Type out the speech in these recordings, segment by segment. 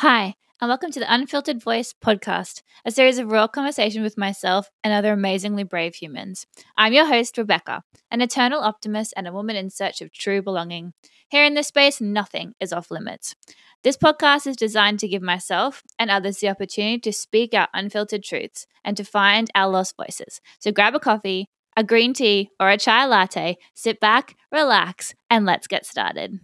Hi, and welcome to the Unfiltered Voice podcast, a series of raw conversation with myself and other amazingly brave humans. I'm your host, Rebecca, an eternal optimist and a woman in search of true belonging. Here in this space, nothing is off limits. This podcast is designed to give myself and others the opportunity to speak our unfiltered truths and to find our lost voices. So grab a coffee, a green tea, or a chai latte, sit back, relax, and let's get started.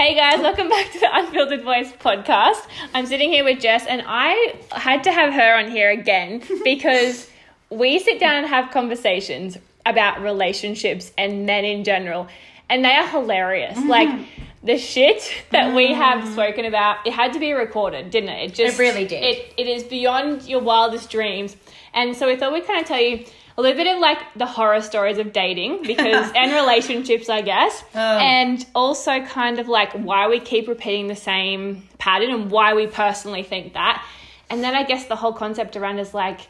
Hey guys, welcome back to the Unfiltered Voice podcast. I'm sitting here with Jess, and I had to have her on here again because we sit down and have conversations about relationships and men in general, and they are hilarious. Mm-hmm. Like the shit that we have spoken about, it had to be recorded, didn't it? It just It really did. It, it is beyond your wildest dreams, and so we thought we'd kind of tell you. A little bit of like the horror stories of dating because and relationships, I guess, Oh. and also kind of like why we keep repeating the same pattern and why we personally think that. And then I guess the whole concept around is like,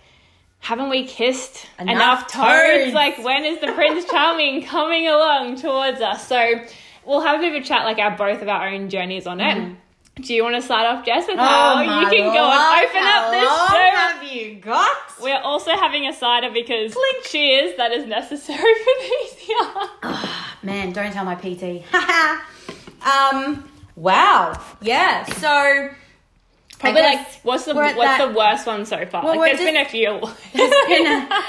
haven't we kissed enough, Enough toads? toads. Like, when is the Prince Charming coming along towards us? So we'll have a bit of a chat, like our both of our own journeys on it. Mm-hmm. Do you want to start off, Jess, with how you can go and open up this Oh how show? have you got? We're also having a cider because Clink. cheers, that is necessary for these. Yeah. Man, don't tell my PT. um, wow. Yeah, so Probably like what's the what's that- the worst one so far? Well, like there's been a few. it's been a,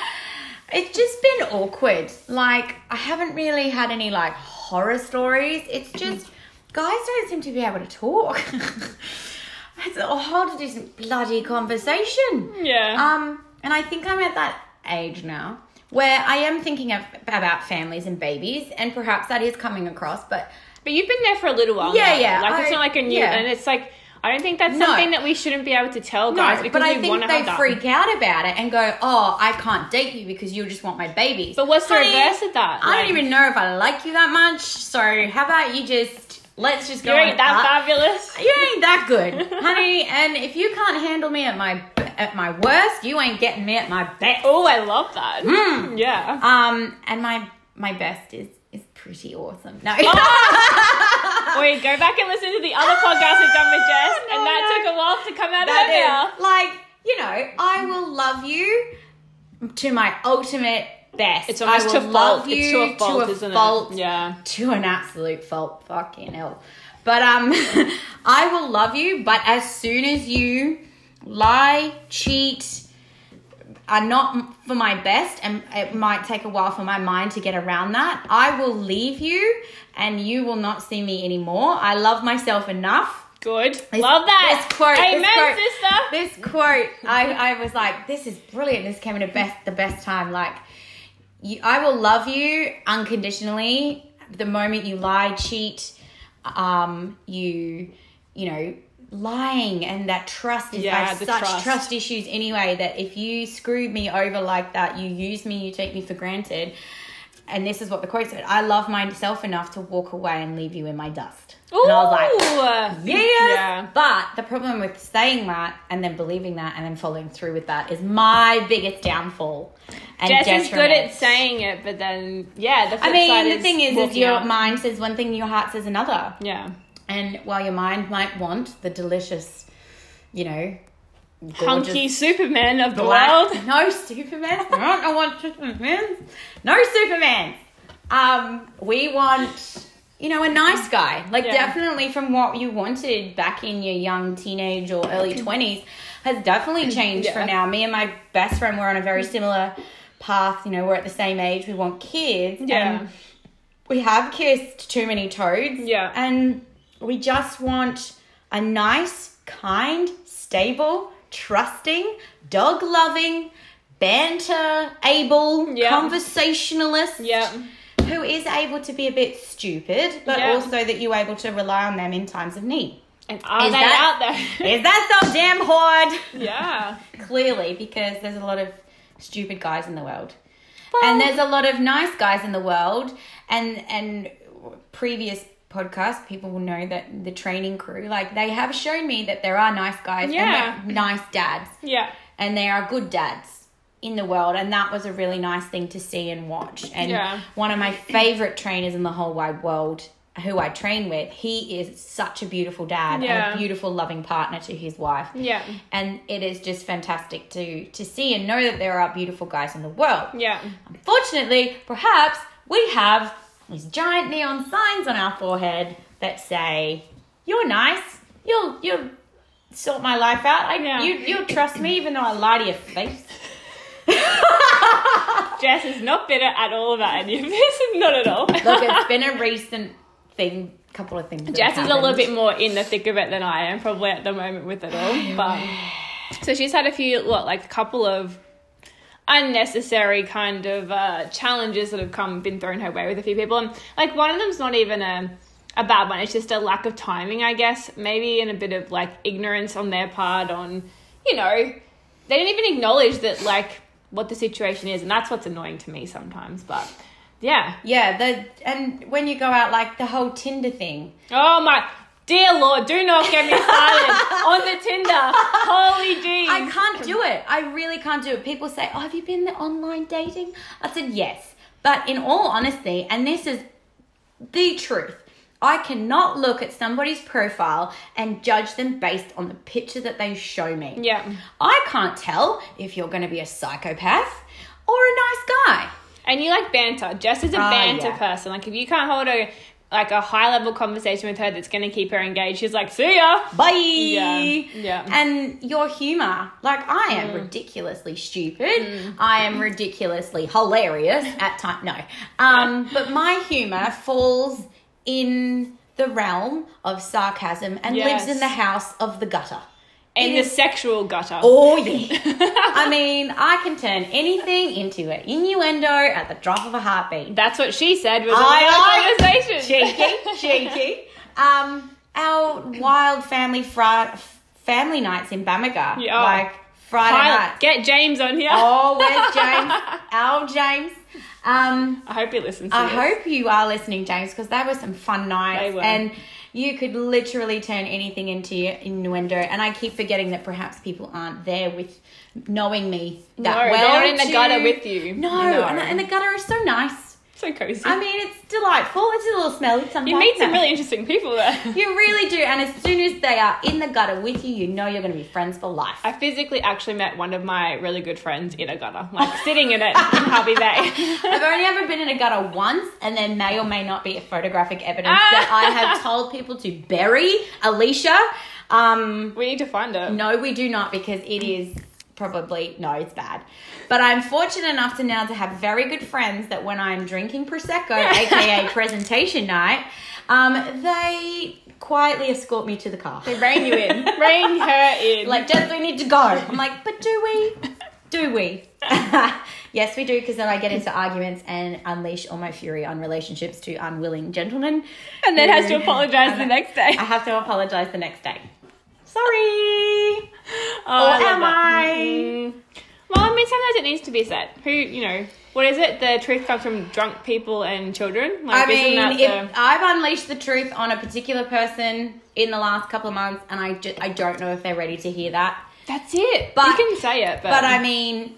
it's just been awkward. Like I haven't really had any like horror stories. It's just guys don't seem to be able to talk. it's hard to do some bloody conversation. yeah. Um, and I think I'm at that age now where I am thinking of, about families and babies, and perhaps that is coming across. But but you've been there for a little while. Yeah, now. yeah, Like it's not like a new, yeah. and it's like I don't think that's No. something that we shouldn't be able to tell guys no, because but I we think they freak out about it and go, "Oh, I can't date you because you just want my babies." But what's the reverse of that? I Like, don't even know if I like you that much. So how about you just let's just go. You ain't that up. fabulous. You ain't that good, honey. And if you can't handle me at my at my worst, you ain't getting me at my best. Oh, I love that. Mm. Yeah. Um, and my my best is is pretty awesome. No. Wait, go back and listen to the other podcast we've done with Jess, No, and that no. took a while to come out of That her mouth. like, you know, I will love you to my ultimate best. It's almost I to will fault. you It's to a fault, to a isn't fault, it? Yeah. To an absolute fault. Fucking hell. But um, I will love you. But as soon as you lie, cheat, are not for my best, and it might take a while for my mind to get around that, I will leave you, and you will not see me anymore. I love myself enough. Good. This- love that. This quote. Amen, this quote, sister. This quote, I, I was like, this is brilliant. This came at a best, the best time. Like, you, I will love you unconditionally. The moment you lie, cheat, um, you, you know, lying and that trust is. I have such trust. trust issues anyway that if you screwed me over like that, you use me, you take me for granted. And this is what the quote said: "I love myself enough to walk away and leave you in my dust." And I was like, Yes. Yeah. But the problem with saying that and then believing that and then following through with that is my biggest downfall. And Jess is good at saying it, but then yeah, the I mean, the is thing is, is your out. mind says one thing, your heart says another. yeah. And while your mind might want the delicious, you know, hunky Superman of the black- world. No Superman. I don't want Superman. No Superman. Um, we want, you know, a nice guy. Like Yeah. definitely from what you wanted back in your young teenage or early twenties has definitely changed Yeah. from now. Me and my best friend were on a very similar path. You know, we're at the same age. We want kids. Yeah. We have kissed too many toads. Yeah. And we just want a nice, kind, stable, trusting, dog loving, banter able Yeah. conversationalist Yeah. who is able to be a bit stupid, but Yeah. also that you're able to rely on them in times of need. And are Is they that- out there? Is that so damn hard? yeah. Clearly, because there's a lot of stupid guys in the world. and there's a lot of nice guys in the world and and previous podcasts people will know that the training crew like they have shown me that there are nice guys Yeah. and nice dads Yeah. and they are good dads in the world and that was a really nice thing to see and watch and Yeah. one of my favorite trainers in the whole wide world who I train with, he is such a beautiful dad Yeah. and a beautiful, loving partner to his wife. Yeah. And it is just fantastic to to see and know that there are beautiful guys in the world. Yeah. Unfortunately, perhaps we have these giant neon signs on our forehead that say, "You're nice. You'll you'll sort my life out. I, Yeah. you you'll trust me, even though I lie to your face." Jess is not bitter at all about any of this. Not at all. Look, it's been a recent thing. Couple of things. Jess is a little bit more in the thick of it than I am, probably at the moment with it all. But so she's had a few, what, like a couple of unnecessary kind of uh, challenges that have come been thrown her way with a few people, and like one of them's not even a a bad one. It's just a lack of timing, I guess. Maybe and a bit of like ignorance on their part on, you know, they didn't even acknowledge that like what the situation is, and that's what's annoying to me sometimes. But yeah, Yeah, the and when you go out, like the whole Tinder thing. Oh my dear Lord, do not get me started on the Tinder. Holy jeez. I can't do it. I really can't do it. People say, "Oh, have you been the online dating?" I said yes, but in all honesty, and this is the truth. I cannot look at somebody's profile and judge them based on the picture that they show me. Yeah. I can't tell if you're going to be a psychopath or a nice guy. And you like banter. Jess is a Oh, banter yeah. person. Like if you can't hold a like a high level conversation with her that's gonna keep her engaged, she's like, see ya. Bye. Yeah, yeah. And your humor, like I am ridiculously stupid. I am ridiculously hilarious at times. No, um, but my humor falls in the realm of sarcasm and Yes. lives in the house of the gutter. In the sexual gutter. Oh yeah. I mean, I can turn anything into an innuendo at the drop of a heartbeat. That's what she said was a aye. conversation. Cheeky. Um, our wild family fri- family nights in Bamaga, Yeah. like Friday night. get James on here. Oh, where's James? Our James. Um, I hope he listens to I this. hope you are listening, James, because they were some fun nights, They were. and you could literally turn anything into innuendo. And I keep forgetting that perhaps people aren't there with knowing me that No, well. not in the gutter with you. No, No. And, and the gutter is so nice. So cozy. I mean, it's delightful. It's a little smelly sometimes. you meet some really interesting people there. You really do, and as soon as they are in the gutter with you, you know you're going to be friends for life. I physically actually met one of my really good friends in a gutter, like sitting in it in Hervey Bay. I've only ever been in a gutter once, and there may or may not be a photographic evidence Ah. that I have told people to bury Alicia. Um, we need to find her. no, we do not because it is probably no, it's bad. But I'm fortunate enough to now to have very good friends that when I'm drinking prosecco, aka presentation night, um, they quietly escort me to the car. They rein you in. rein her in. like, just we need to go. I'm like, but do we? Do we? yes, we do, because then I get into arguments and unleash all my fury on relationships to unwilling gentlemen. and then has to apologize the next day. I have to apologize the next day. Sorry. Oh, I am that. I? Mm. Well, I mean, sometimes it needs to be said. Who, you know, what is it? The truth comes from drunk people and children. I Like, mean, isn't if that I've unleashed the truth on a particular person in the last couple of months, and I, ju- I don't know if they're ready to hear that. that's it. But- you can say it, but, But I mean,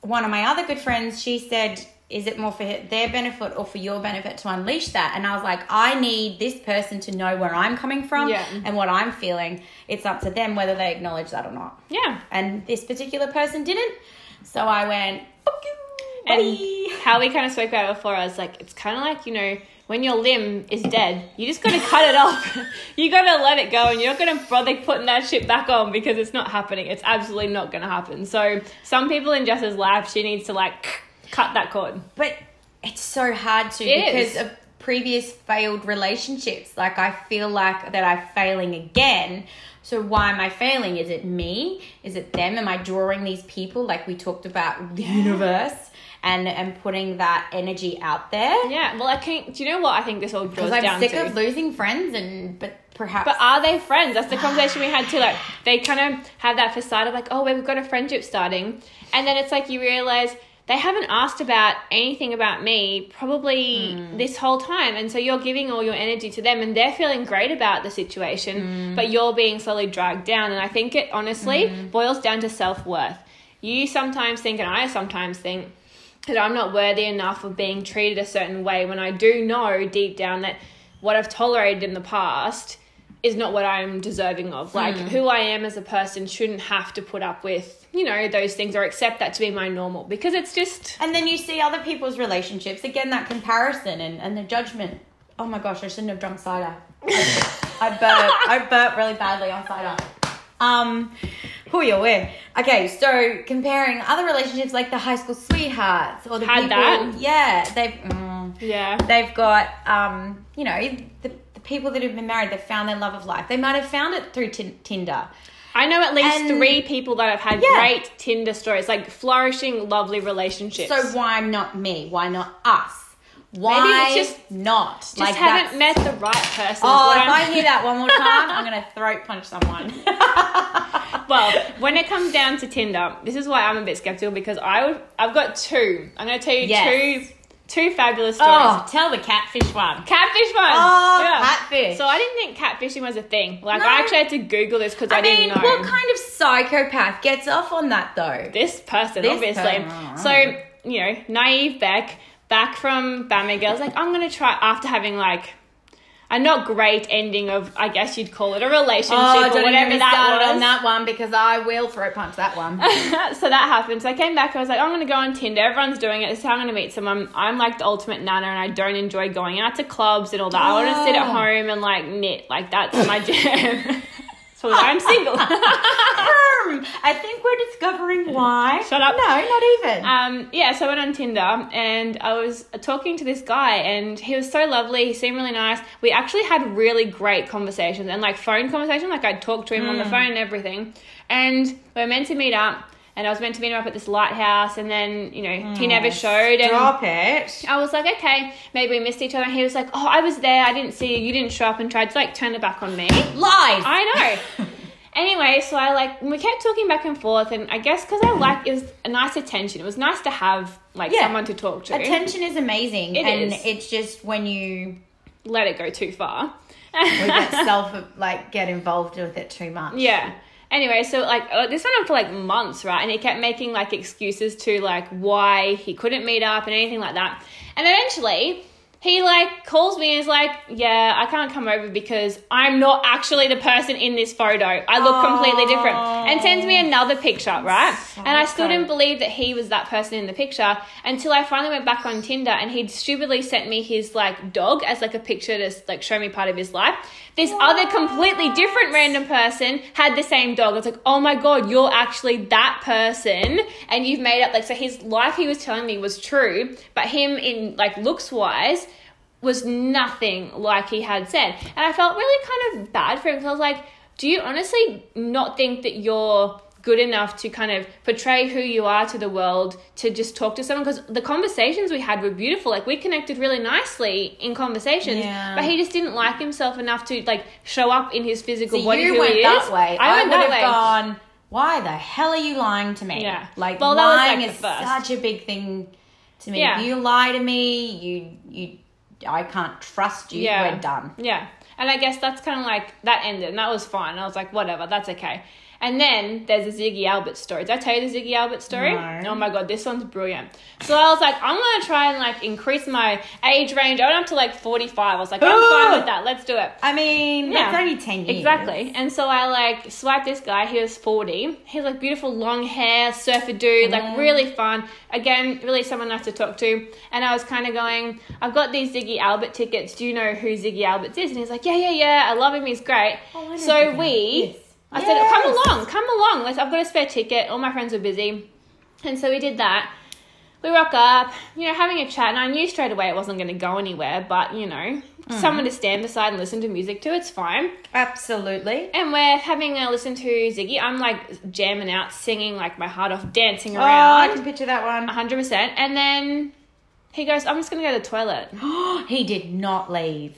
one of my other good friends, she said, "Is it more for their benefit or for your benefit to unleash that?" And I was like, "I need this person to know where I'm coming from Yeah. and what I'm feeling. It's up to them whether they acknowledge that or not." yeah. And this particular person didn't, so I went, "Fuck you, And how we kind of spoke about it before, I was like, it's kind of like, you know, when your limb is dead, you just got to cut it off. you got to let it go and you're not going to bother putting that shit back on because it's not happening. It's absolutely not going to happen. So, some people in Jess's life, she needs to like cut that cord. But it's so hard to It because is. of previous failed relationships. Like I feel like that I'm failing again. So why am I failing? Is it me? Is it them? Am I drawing these people like we talked about the universe and and putting that energy out there? Yeah, well, I can Do you know what I think this all draws Because I'm sick to? of losing friends and but perhaps But are they friends? That's the conversation we had too. Like they kind of have that facade of like, oh, we've got a friendship starting, and then it's like you realize they haven't asked about anything about me probably Hmm. this whole time, and so you're giving all your energy to them, and they're feeling great about the situation, Hmm. but you're being slowly dragged down. And I think it honestly Hmm. boils down to self worth. You sometimes think, and I sometimes think that I'm not worthy enough of being treated a certain way when I do know deep down that what I've tolerated in the past is not what I'm deserving of. Like Hmm. who I am as a person shouldn't have to put up with, you know, those things or accept that to be my normal because it's just And then you see other people's relationships. Again, that comparison and, and the judgment. Oh my gosh, I shouldn't have drunk cider. I burped. I burped really badly on cider. Um, who you with? Okay, so comparing other relationships like the high school sweethearts or the Had people, that? yeah, they've mm, yeah. they've got um, you know, the people that have been married, they've found their love of life. They might have found it through tin Tinder. I know at least And- three people that have had Yeah. great Tinder stories, like flourishing, lovely relationships. So why not me? Why not us? Why Maybe it's just- not? just Like, haven't met the right person. Oh, if I'm- I hear that one more time, I'm gonna throat punch someone. Well, when it comes down to Tinder, this is why I'm a bit skeptical because I would, I've got two. I'm going to tell you Yes. two two fabulous oh. stories. oh, tell the catfish one. Catfish one. Oh, Yeah. catfish. So I didn't think catfishing was a thing. Like No. I actually had to Google this because I, I mean, didn't know. what kind of psychopath gets off on that though? this person, This obviously. person. So, you know, naive Beck, back from Bamaga, like, I'm going to try, after having, like, a not great ending of, I guess you'd call it a relationship Oh, or whatever that was. on that one because I will throat punch that one. so that happened. So I came back. I was like, I'm going to go on Tinder. Everyone's doing it. This is how I'm going to meet someone. I'm like the ultimate nana, and I don't enjoy going out to clubs and all that. I want to sit at Oh. home and like knit. Like that's my jam. so I'm single. Hmm, I think we're discovering why. Shut up. No, not even. Um, yeah, so I went on Tinder and I was talking to this guy and he was so lovely. He seemed really nice. We actually had really great conversations and like phone conversation. Like I'd talk to him Hmm. on the phone and everything. And we're meant to meet up and I was meant to meet him up at this lighthouse and then, you know, he hmm. never showed. And it. I was like, okay, maybe we missed each other. And he was like, oh, I was there. I didn't see you. You didn't show up and tried to like turn it back on me. Lies. I know. anyway, so I like we kept talking back and forth, and I guess because I hmm. like it was a nice attention. It was nice to have like Yeah. someone to talk to. Attention is amazing, It and is. it's just when you Let it go too far. we get self like get involved with it too much. yeah. Anyway, so like uh, this went on for like months, right? And he kept making like excuses to like why he couldn't meet up and anything like that. And eventually, he like calls me and is like, "Yeah, I can't come over because I'm not actually the person in this photo. I look completely different." And sends me another picture, right? And I still didn't believe that he was that person in the picture until I finally went back on Tinder and he'd stupidly sent me his like dog as like a picture to like show me part of his life. This other completely different random person had the same dog. It's like, oh my god, you're actually that person, and you've made up like so his life he was telling me was true, but him in like looks wise was nothing like he had said. And I felt really kind of bad for him because I was like, do you honestly not think that you're good enough to kind of portray who you are to the world to just talk to someone? Because the conversations we had were beautiful. Like we connected really nicely in conversations, Yeah. but he just didn't like himself enough to like show up in his physical So body you went that way. I, went would that have way. gone. Why the hell are you lying to me? Yeah. Like Well, lying like, is such a big thing to me. Yeah. You lie to me, you you I can't trust you. Yeah. We're done. Yeah. And I guess that's kind of like that ended, and that was fine. I was like, whatever, that's okay. And then there's a Ziggy Albert story. Did I tell you the Ziggy Albert story? No. Oh my god, this one's brilliant. So I was like, I'm gonna try and like increase my age range. I went up to like 45. I was like, I'm fine with that. Let's do it. I mean, Yeah. that's only ten years. Exactly. And so I like swiped this guy. He was 40. He had like beautiful long hair, surfer dude, like mm. really fun. Again, really someone nice to talk to. And I was kind of going, I've got these Ziggy Albert tickets. Do you know who Ziggy Albert is? And he's like, Yeah, yeah, yeah. I love him. He's great. Oh, so we, Yes. I Yes. said, Come along, come along. Let's, I've got a spare ticket. All my friends were busy. And so we did that. We rock up, you know, having a chat, and I knew straight away it wasn't going to go anywhere, but you know, Mm-hmm. someone to stand beside and listen to music to, it's fine. Absolutely. And we're having a listen to Ziggy. I'm like jamming out, singing like my heart off, dancing around. Oh, I can picture that one. 100%. And then he goes, I'm just going to go to the toilet. he did not leave.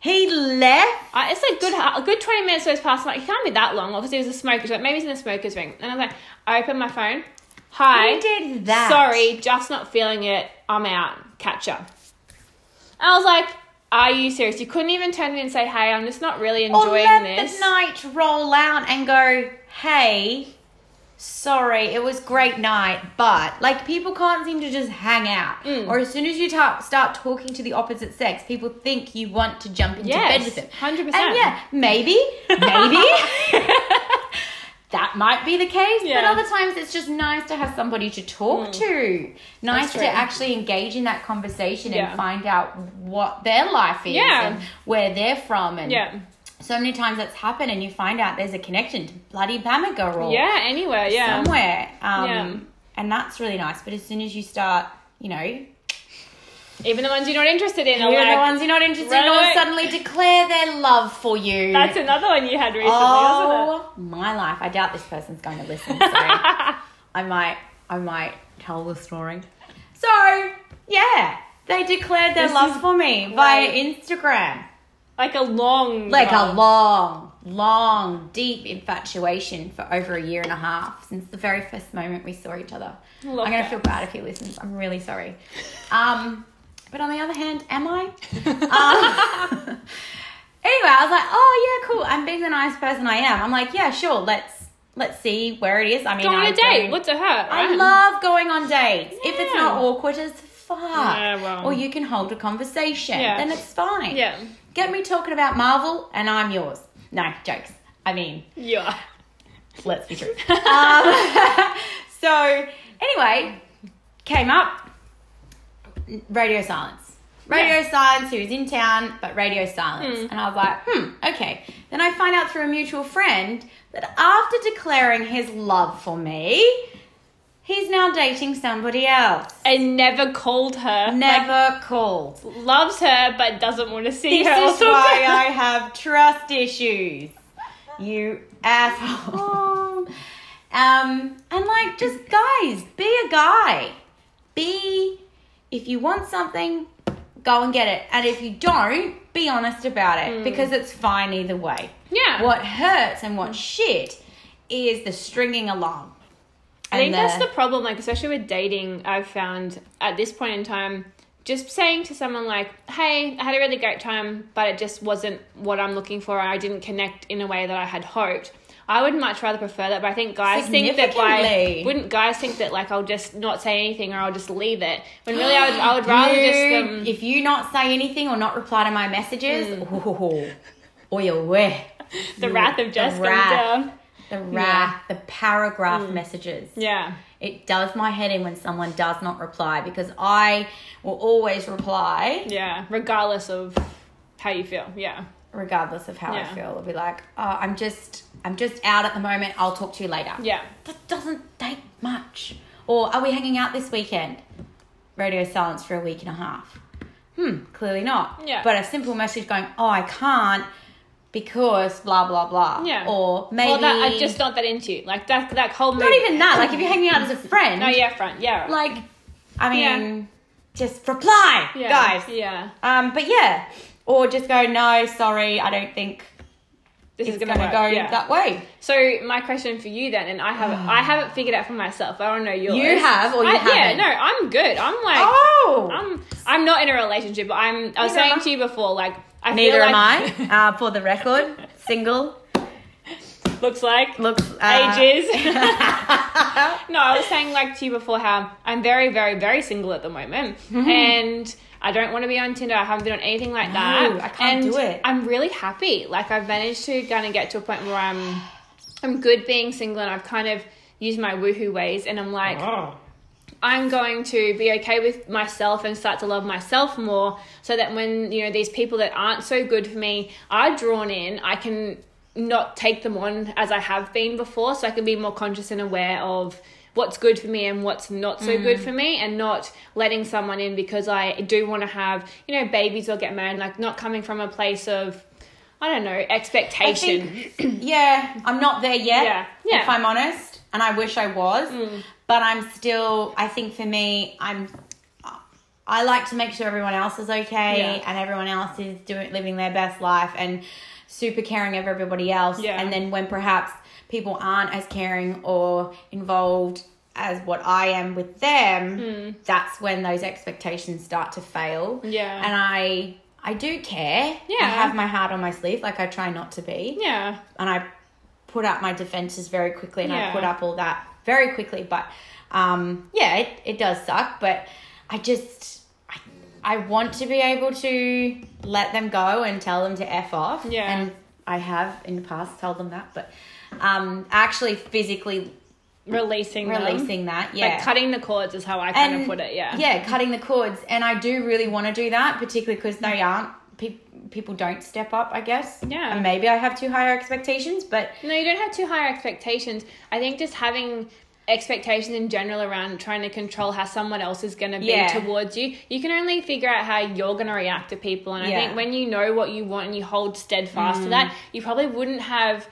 He left. Uh, it's like good, a good 20 minutes goes past. I'm like, it can't be that long because he was a smoker. So maybe he's in the smoker's ring. And I was like, I open my phone. Hi. Who did that? Sorry, just not feeling it. I'm out. Catch ya. I was like, are you serious? You couldn't even turn to me and say, hey, I'm just not really Or enjoying let this. the night roll out and go, hey, sorry, it was great night, but like people can't seem to just hang out. Mm. Or as soon as you ta- start talking to the opposite sex, people think you want to jump into Yes, bed with them. 100%. And yeah, maybe, maybe. that might be the case, but Yeah. Mm. other times it's just nice to have somebody to talk to. Nice to actually engage in that conversation Yeah. and find out what their life is Yeah. and where they're from and Yeah. So many times that's happened and you find out there's a connection to bloody Bamaga or Yeah, anywhere, yeah. somewhere. Um, Yeah. And that's really nice. But as soon as you start, you know, Even the ones you're not interested in you're like, the ones you're not interested in, or suddenly declare their love for you. That's another one you had recently, oh my life! I doubt this person's going to listen. So I might, I might tell the story. So yeah, they declared their This love for me via. Instagram. Like a long like a long, long, deep infatuation for over a year and a half since the very first moment we saw each other. Love I'm gonna that. feel bad if he listens. I'm really sorry. Um, but on the other hand, am I? um, anyway, I was like, oh yeah, cool. I'm being the nice person I am. I'm like, yeah, sure. Let's let's see where it is. I mean, Go on I a date. What's it hurt? I love going on dates. If it's not awkward as fuck, Yeah, well. or you can hold a conversation, Yeah. then it's fine. Yeah. Get me talking about Marvel and I'm yours. No, jokes. I mean, Yeah. let's be true. um, so, anyway, came up, radio silence. Radio silence, he was in town, but radio silence. And I was like, hmm, okay. Then I find out through a mutual friend that after declaring his love for me, he's now dating somebody else. And never called her. Never called. Loves her, but doesn't want to see This her. or is why. I have trust issues. You asshole. um, and like, just guys, be a guy. Be, if you want something, go and get it. And if you don't, be honest about it because it's fine either way. Yeah. What hurts and what shit is the stringing along. I think that's the problem, like especially with dating. I've found at this point in time, just saying to someone like, "Hey, I had a really great time, but it just wasn't what I'm looking for. I didn't connect in a way that I had hoped." I would much rather prefer that, but I think guys think that by wouldn't guys think that like I'll just not say anything or I'll just leave it. When really I would I would rather You- just um, if you not say anything or not reply to my messages, oh, oh, you're wet. the wrath of just the comes down. The wrath, the paragraph Mm. messages. Yeah. It does my head in when someone does not reply because I will always reply Yeah. Regardless of how you feel. Yeah. regardless of how Yeah. I feel. I'll be like, oh, I'm just, I'm just out at the moment. I'll talk to you later. Yeah. That doesn't take much. Or are we hanging out this weekend? Radio silence for a week and a half. Hmm, clearly not. Yeah. But a simple message going, oh, I can't because blah blah blah. Yeah. Or maybe Or that I'm just not that into you. Like that that whole not even that. Like if you're hanging out as a friend. No, yeah, friend. Yeah. Like, I mean, Yeah. just reply, yeah. guys. Yeah. Um, but yeah, or just go, no, sorry, I don't think This is gonna, going to go yeah. that way. So my question for you then, and I haven't, I haven't figured out for myself. I don't know yours. You have or you I, Yeah, haven't? no, I'm good. I'm like, Oh, I'm, I'm not in a relationship. But I'm. I was Neither saying I. to you before, like, I neither feel am like, I. Uh, for the record, single Looks like looks uh, ages. no, I was saying like to you before how I'm very, very, very single at the moment, and I don't want to be on Tinder. I haven't been on anything like that. I can't and do it. I'm really happy. Like I've managed to kind of get to a point where I'm, I'm good being single, and I've kind of used my woohoo ways, and I'm like. I'm going to be okay with myself and start to love myself more so that when, you know, these people that aren't so good for me are drawn in, I can not take them on as I have been before. So I can be more conscious and aware of what's good for me and what's not so good mm. for me and not letting someone in because I do want to have, you know, babies or get married, like not coming from a place of, I don't know, expectation. think, yeah, I'm not there yet. Yeah, yeah. If I'm honest, and I wish I was, mm. But I'm still. I think for me, I'm. I like to make sure everyone else is okay Yeah. and everyone else is doing living their best life and super caring of everybody else. Yeah. And then when perhaps people aren't as caring or involved as what I am with them, hmm. that's when those expectations start to fail. Yeah. And I I do care. Yeah. I have my heart on my sleeve, like I try not to be yeah. and I put up my defenses very quickly and I put up all that very quickly. But um, yeah, it, it does suck. But I just I, I want to be able to let them go and tell them to f off. Yeah. and I have in the past told them that, but um, actually physically Releasing them. releasing that, yeah, Like cutting the cords is how I kind of put it, yeah. yeah, cutting the cords, and I do really want to do that, particularly because they aren't. Pe- people don't step up, I guess. Yeah. and maybe I have too higher expectations, but No, you don't have too high expectations. I think just having expectations in general around trying to control how someone else is going to be Yeah. towards you, you can only figure out how you're going to react to people. And I think when you know what you want and you hold steadfast to Mm. that, you probably wouldn't have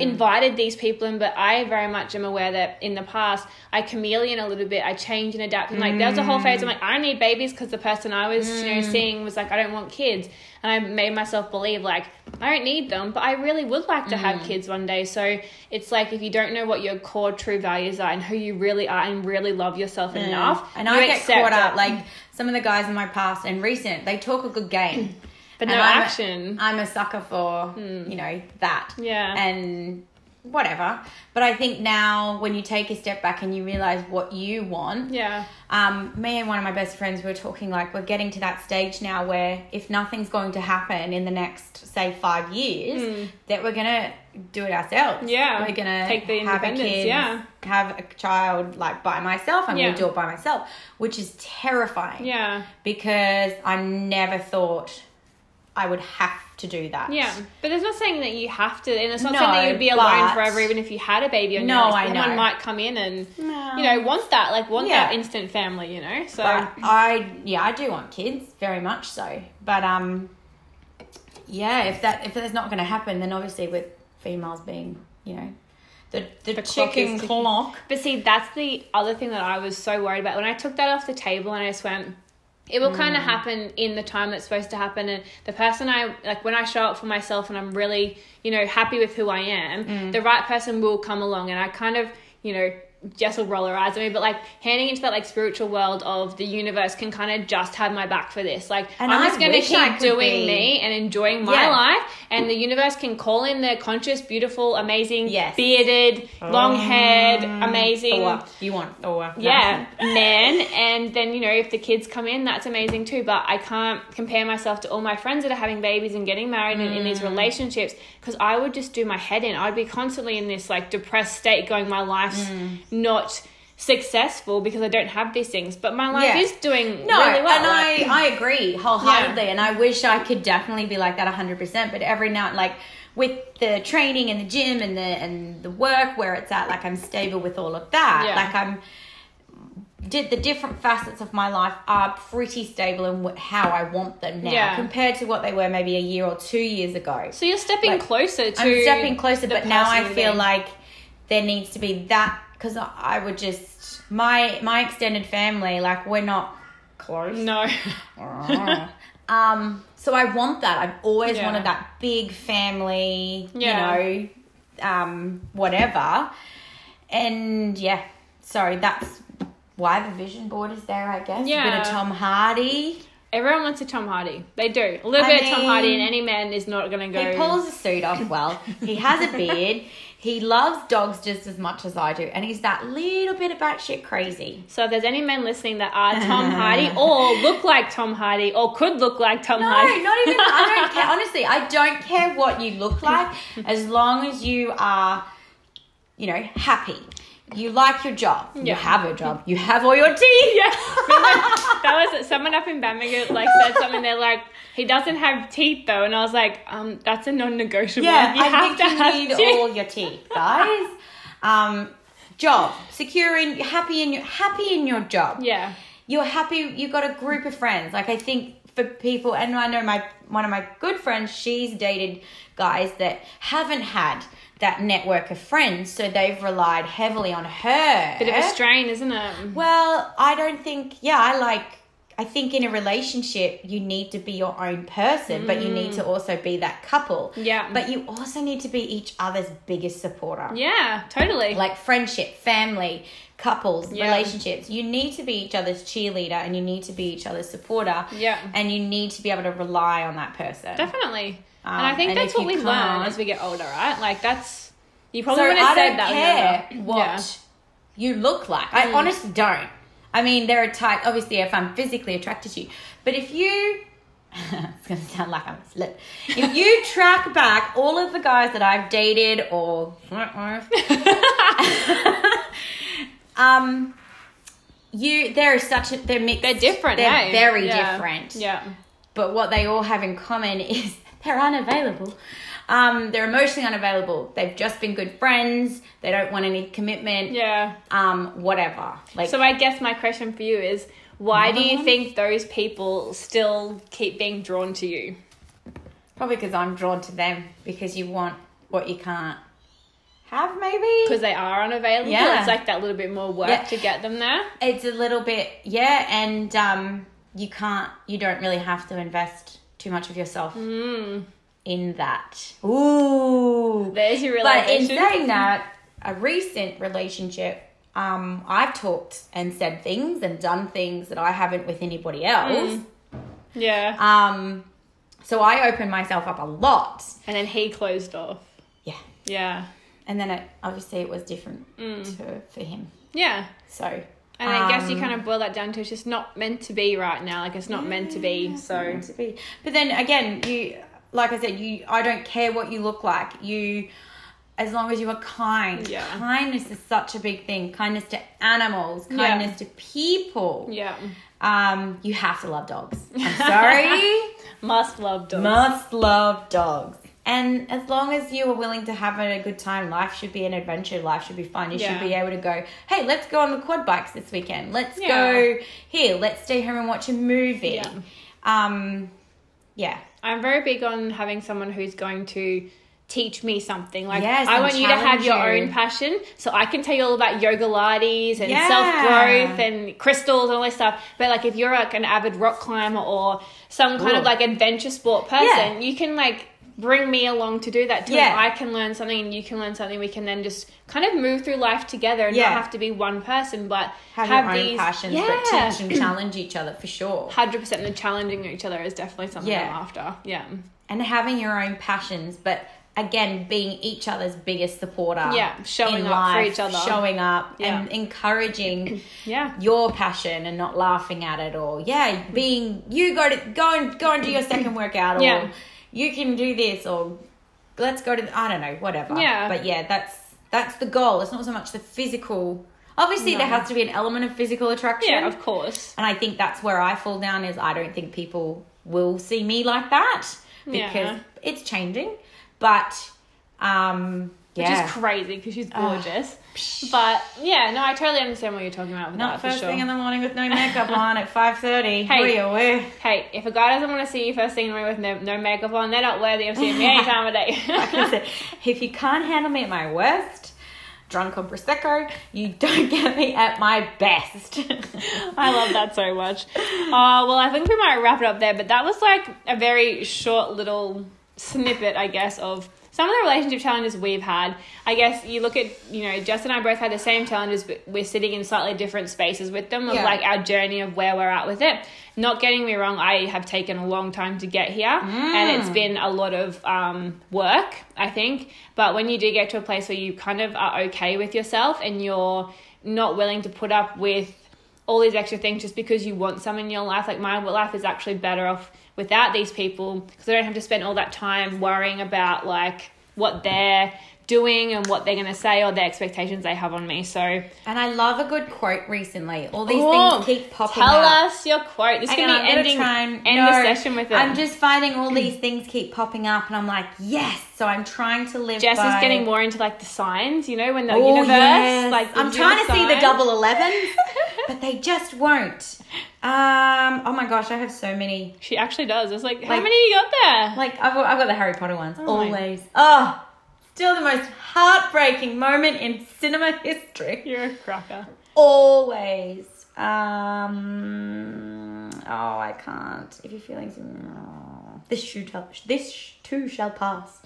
invited these people in. But I very much am aware that in the past, I chameleon a little bit, I change and adapt. And like, there was a whole phase I'm like, I need babies because the person I was, you Mm. know, seeing was like, I don't want kids. And I made myself believe like, I don't need them, but I really would like to Mm. have kids one day. So it's like if you don't know what your core true values are and who you really are and really love yourself enough, and I get caught up. it. Like some of the guys in my past and recent, they talk a good game, but no I'm action. I'm a sucker for you know that. Yeah. and whatever. But I think now when you take a step back and you realize what you want, yeah. um, me and one of my best friends were talking like we're getting to that stage now where if nothing's going to happen in the next say five years, that we're gonna do it ourselves. Yeah. we're gonna Take the have a kid, yeah. have a child like by myself. I'm Yeah. gonna do it by myself, which is terrifying. Yeah. because I never thought I would have to do that. Yeah. But there's not saying that you have to, and it's not No, saying that you'd be alone forever, even if you had a baby on No, your. I Someone know. might come in and, No. you know, want that, like, want Yeah. that instant family, you know? So, But I yeah, I do want kids, very much so. But um yeah, if that if that's not gonna happen, then obviously with females being, you know, the the, The clock chicken is clock. But see, that's the other thing that I was so worried about. When I took that off the table and I just went, it will kind of Mm. happen in the time that's supposed to happen. And the person I, like, when I show up for myself and I'm really, you know, happy with who I am, Mm. the right person will come along. And I kind of, you know, Jess will roll her eyes at me, but like handing into that like spiritual world of the universe can kind of just have my back for this. Like And I'm just going to keep doing be- me and enjoying my Yeah. life, and the universe can call in the conscious, beautiful, amazing, Yes. bearded, long haired, amazing. Thor. You want Thor. Yeah, man. And then, you know, if the kids come in, that's amazing too. But I can't compare myself to all my friends that are having babies and getting married and in these Mm. relationships because I would just do my head in. I'd be constantly in this like depressed state going, my life's Mm. Not successful because I don't have these things. But my life Yeah. is doing No, really well. and like- I, I agree wholeheartedly, and I wish I could definitely be like that hundred percent. But every now, like with the training and the gym and the and the work where it's at, like I'm stable with all of that. Yeah. Like I'm did the different facets of my life are pretty stable in wh- how I want them now Yeah. compared to what they were maybe a year or two years ago. so you're stepping Like, closer to. I'm stepping closer, but now I feel being- like there needs to be that because I would just my my extended family like we're not close. No. um, so I want that. I've always Yeah. wanted that big family. Yeah. You know, um, whatever. And yeah, sorry, that's why the vision board is there. I guess Yeah. a bit of Tom Hardy. Everyone wants a Tom Hardy. They do. A little I bit of Tom Hardy, and any man is not going to go. He pulls a suit off well. He has a beard. He loves dogs just as much as I do, and he's that little bit of batshit crazy. So if there's any men listening that are Tom Hardy or look like Tom Hardy or could look like Tom Hardy. No, Hardy, not even. I don't care. Honestly, I don't care what you look like, as long as you are, you know, happy. You like your job. You have a job. You have all your teeth. yeah, that was someone up in Bamaga like said something. They're like, he doesn't have teeth though, and I was like, um, that's a non-negotiable. Yeah, you I have think to you have need teeth. all your teeth, guys. Um, job, secure in, happy in your happy in your job. Yeah, you're happy you got a group of friends like i think for people and i know my one of my good friends she's dated guys that haven't had that network of friends so they've relied heavily on her bit of a strain, isn't it? well i don't think yeah i like i think in a relationship you need to be your own person but you need to mm. also be that couple Yeah. but you also need to be each other's biggest supporter Yeah, totally. like friendship, family, couples, Yeah. relationships. You need to be each other's cheerleader and you need to be each other's supporter. Yeah. And you need to be able to rely on that person. Definitely. And Um, I think and that's what we learn as we get older, right? Like that's you So probably would have said don't that care what Yeah. you look like. I honestly don't. I mean, there are types, obviously, if I'm physically attracted to you. But if you, it's going to sound like I'm a slut. If you track back all of the guys that I've dated or, um, you, there is such a, they're mixed. They're different. They're hey? very Yeah. different. Yeah. But what they all have in common is they're unavailable. Um, they're emotionally unavailable. They've just been good friends. They don't want any commitment. Yeah. Um, whatever. Like So I guess my question for you is why do you one? think those people still keep being drawn to you? probably because I'm drawn to them because you want what you can't have. Maybe Because they are unavailable. Yeah. It's like that little bit more work Yeah. to get them there. it's a little bit yeah, and um, you can't. You don't really have to invest too much of yourself Mm. in that. Ooh. There's your relationship. But in saying that, a recent relationship, um, I've talked and said things and done things that I haven't with anybody else. yeah. Um, so I open myself up a lot. and then he closed off. Yeah. Yeah. And then it, obviously it was different Mm. to, for him. Yeah. So. And I guess you um, kind of boil that down to it's just not meant to be right now. Like it's not meant to be. So meant to be. But then again, you like I said, you I don't care what you look like. You as long as you are kind. Yeah. Kindness is such a big thing. Kindness to animals, Yeah. kindness to people. yeah, Um, you have to love dogs. I'm sorry. must love dogs. Must love dogs. And as long as you are willing to have a good time, life should be an adventure. Life should be fun. You Yeah. should be able to go, hey, let's go on the quad bikes this weekend. Let's Yeah. go here. Let's stay home and watch a movie. Yeah. Um, yeah. I'm very big on having someone who's going to teach me something. Like Yes, I want you to have your you. own passion, so I can tell you all about yoga Pilates and Yeah. self growth and crystals and all this stuff. But like if you're like an avid rock climber or some kind of like adventure sport person, you can like bring me along to do that too. Yeah. I can learn something and you can learn something. We can then just kind of move through life together and Yeah. not have to be one person, but Have, have, your own these passions, yeah. but teach and challenge each other for sure. Hundred percent, and challenging each other is definitely something Yeah. I'm after. Yeah, And having your own passions, but again, being each other's biggest supporter. Yeah, showing in up for each other. Showing up Yeah. and encouraging yeah, your passion and not laughing at it or yeah being you go to go and go and do your second workout or Yeah. You can do this or let's go to i don't know whatever Yeah. but yeah that's that's the goal it's not so much the physical obviously there has to be an element of physical attraction yeah, of course. and i think that's where i fall down is i don't think people will see me like that because Yeah. it's changing but um Which is crazy because she's gorgeous. But yeah, no, I totally understand what you're talking about with not that for first sure. thing in the morning with no makeup on at 5.30 Hey. what are you aware hey, if a guy doesn't want to see you first thing in the morning with no, no makeup on, they're not worthy of seeing me any time of day. Like I said, if you can't handle me at my worst, drunk on prosecco, you don't get me at my best. I love that so much. Uh, well, I think we might wrap it up there, but that was like a very short little snippet, I guess, of some of the relationship challenges we've had. I guess you look at, you know, Jess and I both had the same challenges, but we're sitting in slightly different spaces with them of Yeah. like our journey of where we're at with it. Not getting me wrong, I have taken a long time to get here, and it's been a lot of um, work, I think. But when you do get to a place where you kind of are okay with yourself and you're not willing to put up with all these extra things just because you want some in your life. Like my life is actually better off without these people because I don't have to spend all that time worrying about like what they're doing and what they're going to say or the expectations they have on me. So and I love a good quote recently. All these Oh, things keep popping tell up. Tell us your quote. This is Hang going to I'm be ending and- end no, the session with it. I'm just finding all these things keep popping up, and I'm like, yes. So I'm trying to live. Jess by... is getting more into like the signs, you know, when the Oh, universe yes. like I'm trying to see the double eleven, but they just won't. Um. Oh my gosh, I have so many. She actually does. It's like, how Like- many you got there? Like I've got, I've got the Harry Potter ones. my- always. Oh, still the most heartbreaking moment in cinema history. You're a cracker. Always. Um. Oh, I can't. If you're feeling oh, this shoe shall, this too shall pass.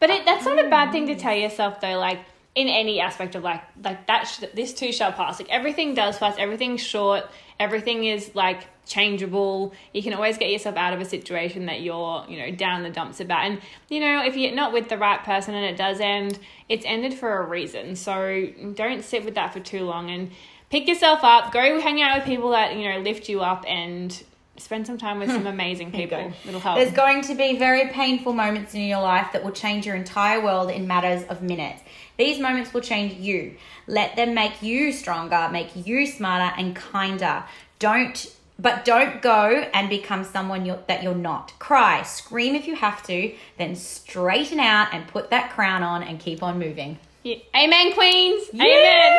But it, that's not a bad thing to tell yourself though. Like in any aspect of like like that sh- this too shall pass like everything does pass everything's short everything is like changeable. You can always get yourself out of a situation that you're you know down the dumps about. And you know if you're not with the right person and it does end it's ended for a reason. So don't sit with that for too long and pick yourself up. Go hang out with people that you know lift you up and spend some time with hmm. some amazing people it'll help There's going to be very painful moments in your life that will change your entire world in matters of minutes. These moments will change you. Let them make you stronger, make you smarter and kinder. Don't but don't go and become someone you're, that you're not. Cry, scream if you have to, then straighten out and put that crown on and keep on moving. Yeah. amen queens amen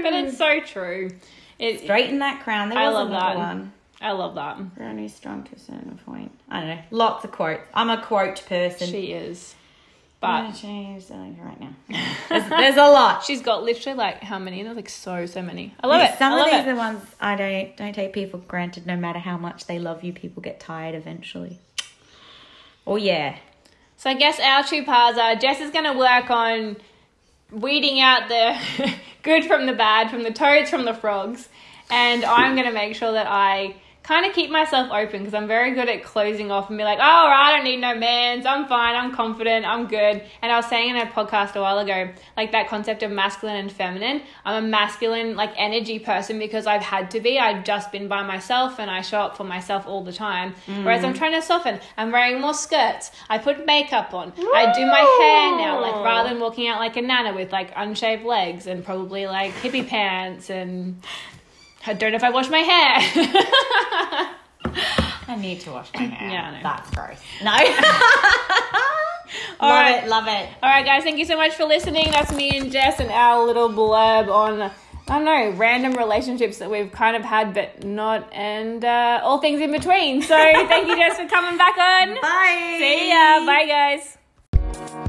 but it's so true it, Straighten that crown. There I was love that. one. I love that We're only strong to a certain point. I don't know. Lots of quotes. I'm a quote person. she is But I'm gonna change something right now. There's, there's a lot. She's got literally like how many? There's like so so many. I love Yeah, it. Some I of these it. are ones I don't don't take people for granted. No matter how much they love you, people get tired eventually. Oh yeah. So I guess our two paths are Jess is gonna work on weeding out the good from the bad, from the toads from the frogs, and I'm gonna make sure that I kind of keep myself open because I'm very good at closing off and be like, oh, I don't need no mans. I'm fine. I'm confident. I'm good. And I was saying in a podcast a while ago, like that concept of masculine and feminine. I'm a masculine, like energy person because I've had to be. I've just been by myself and I show up for myself all the time. Whereas I'm mm. trying to soften. I'm wearing more skirts. I put makeup on. I do my hair now, like rather than walking out like a nana with like unshaved legs and probably like hippie pants and I don't know if I wash my hair. I need to wash my hair. Yeah. That's gross. No. All love right. it, love it. All right, guys, thank you so much for listening. That's me and Jess and our little blurb on, I don't know, random relationships that we've kind of had, but not, and uh, all things in between. So thank you, Jess, for coming back on. Bye. See ya. Bye, guys.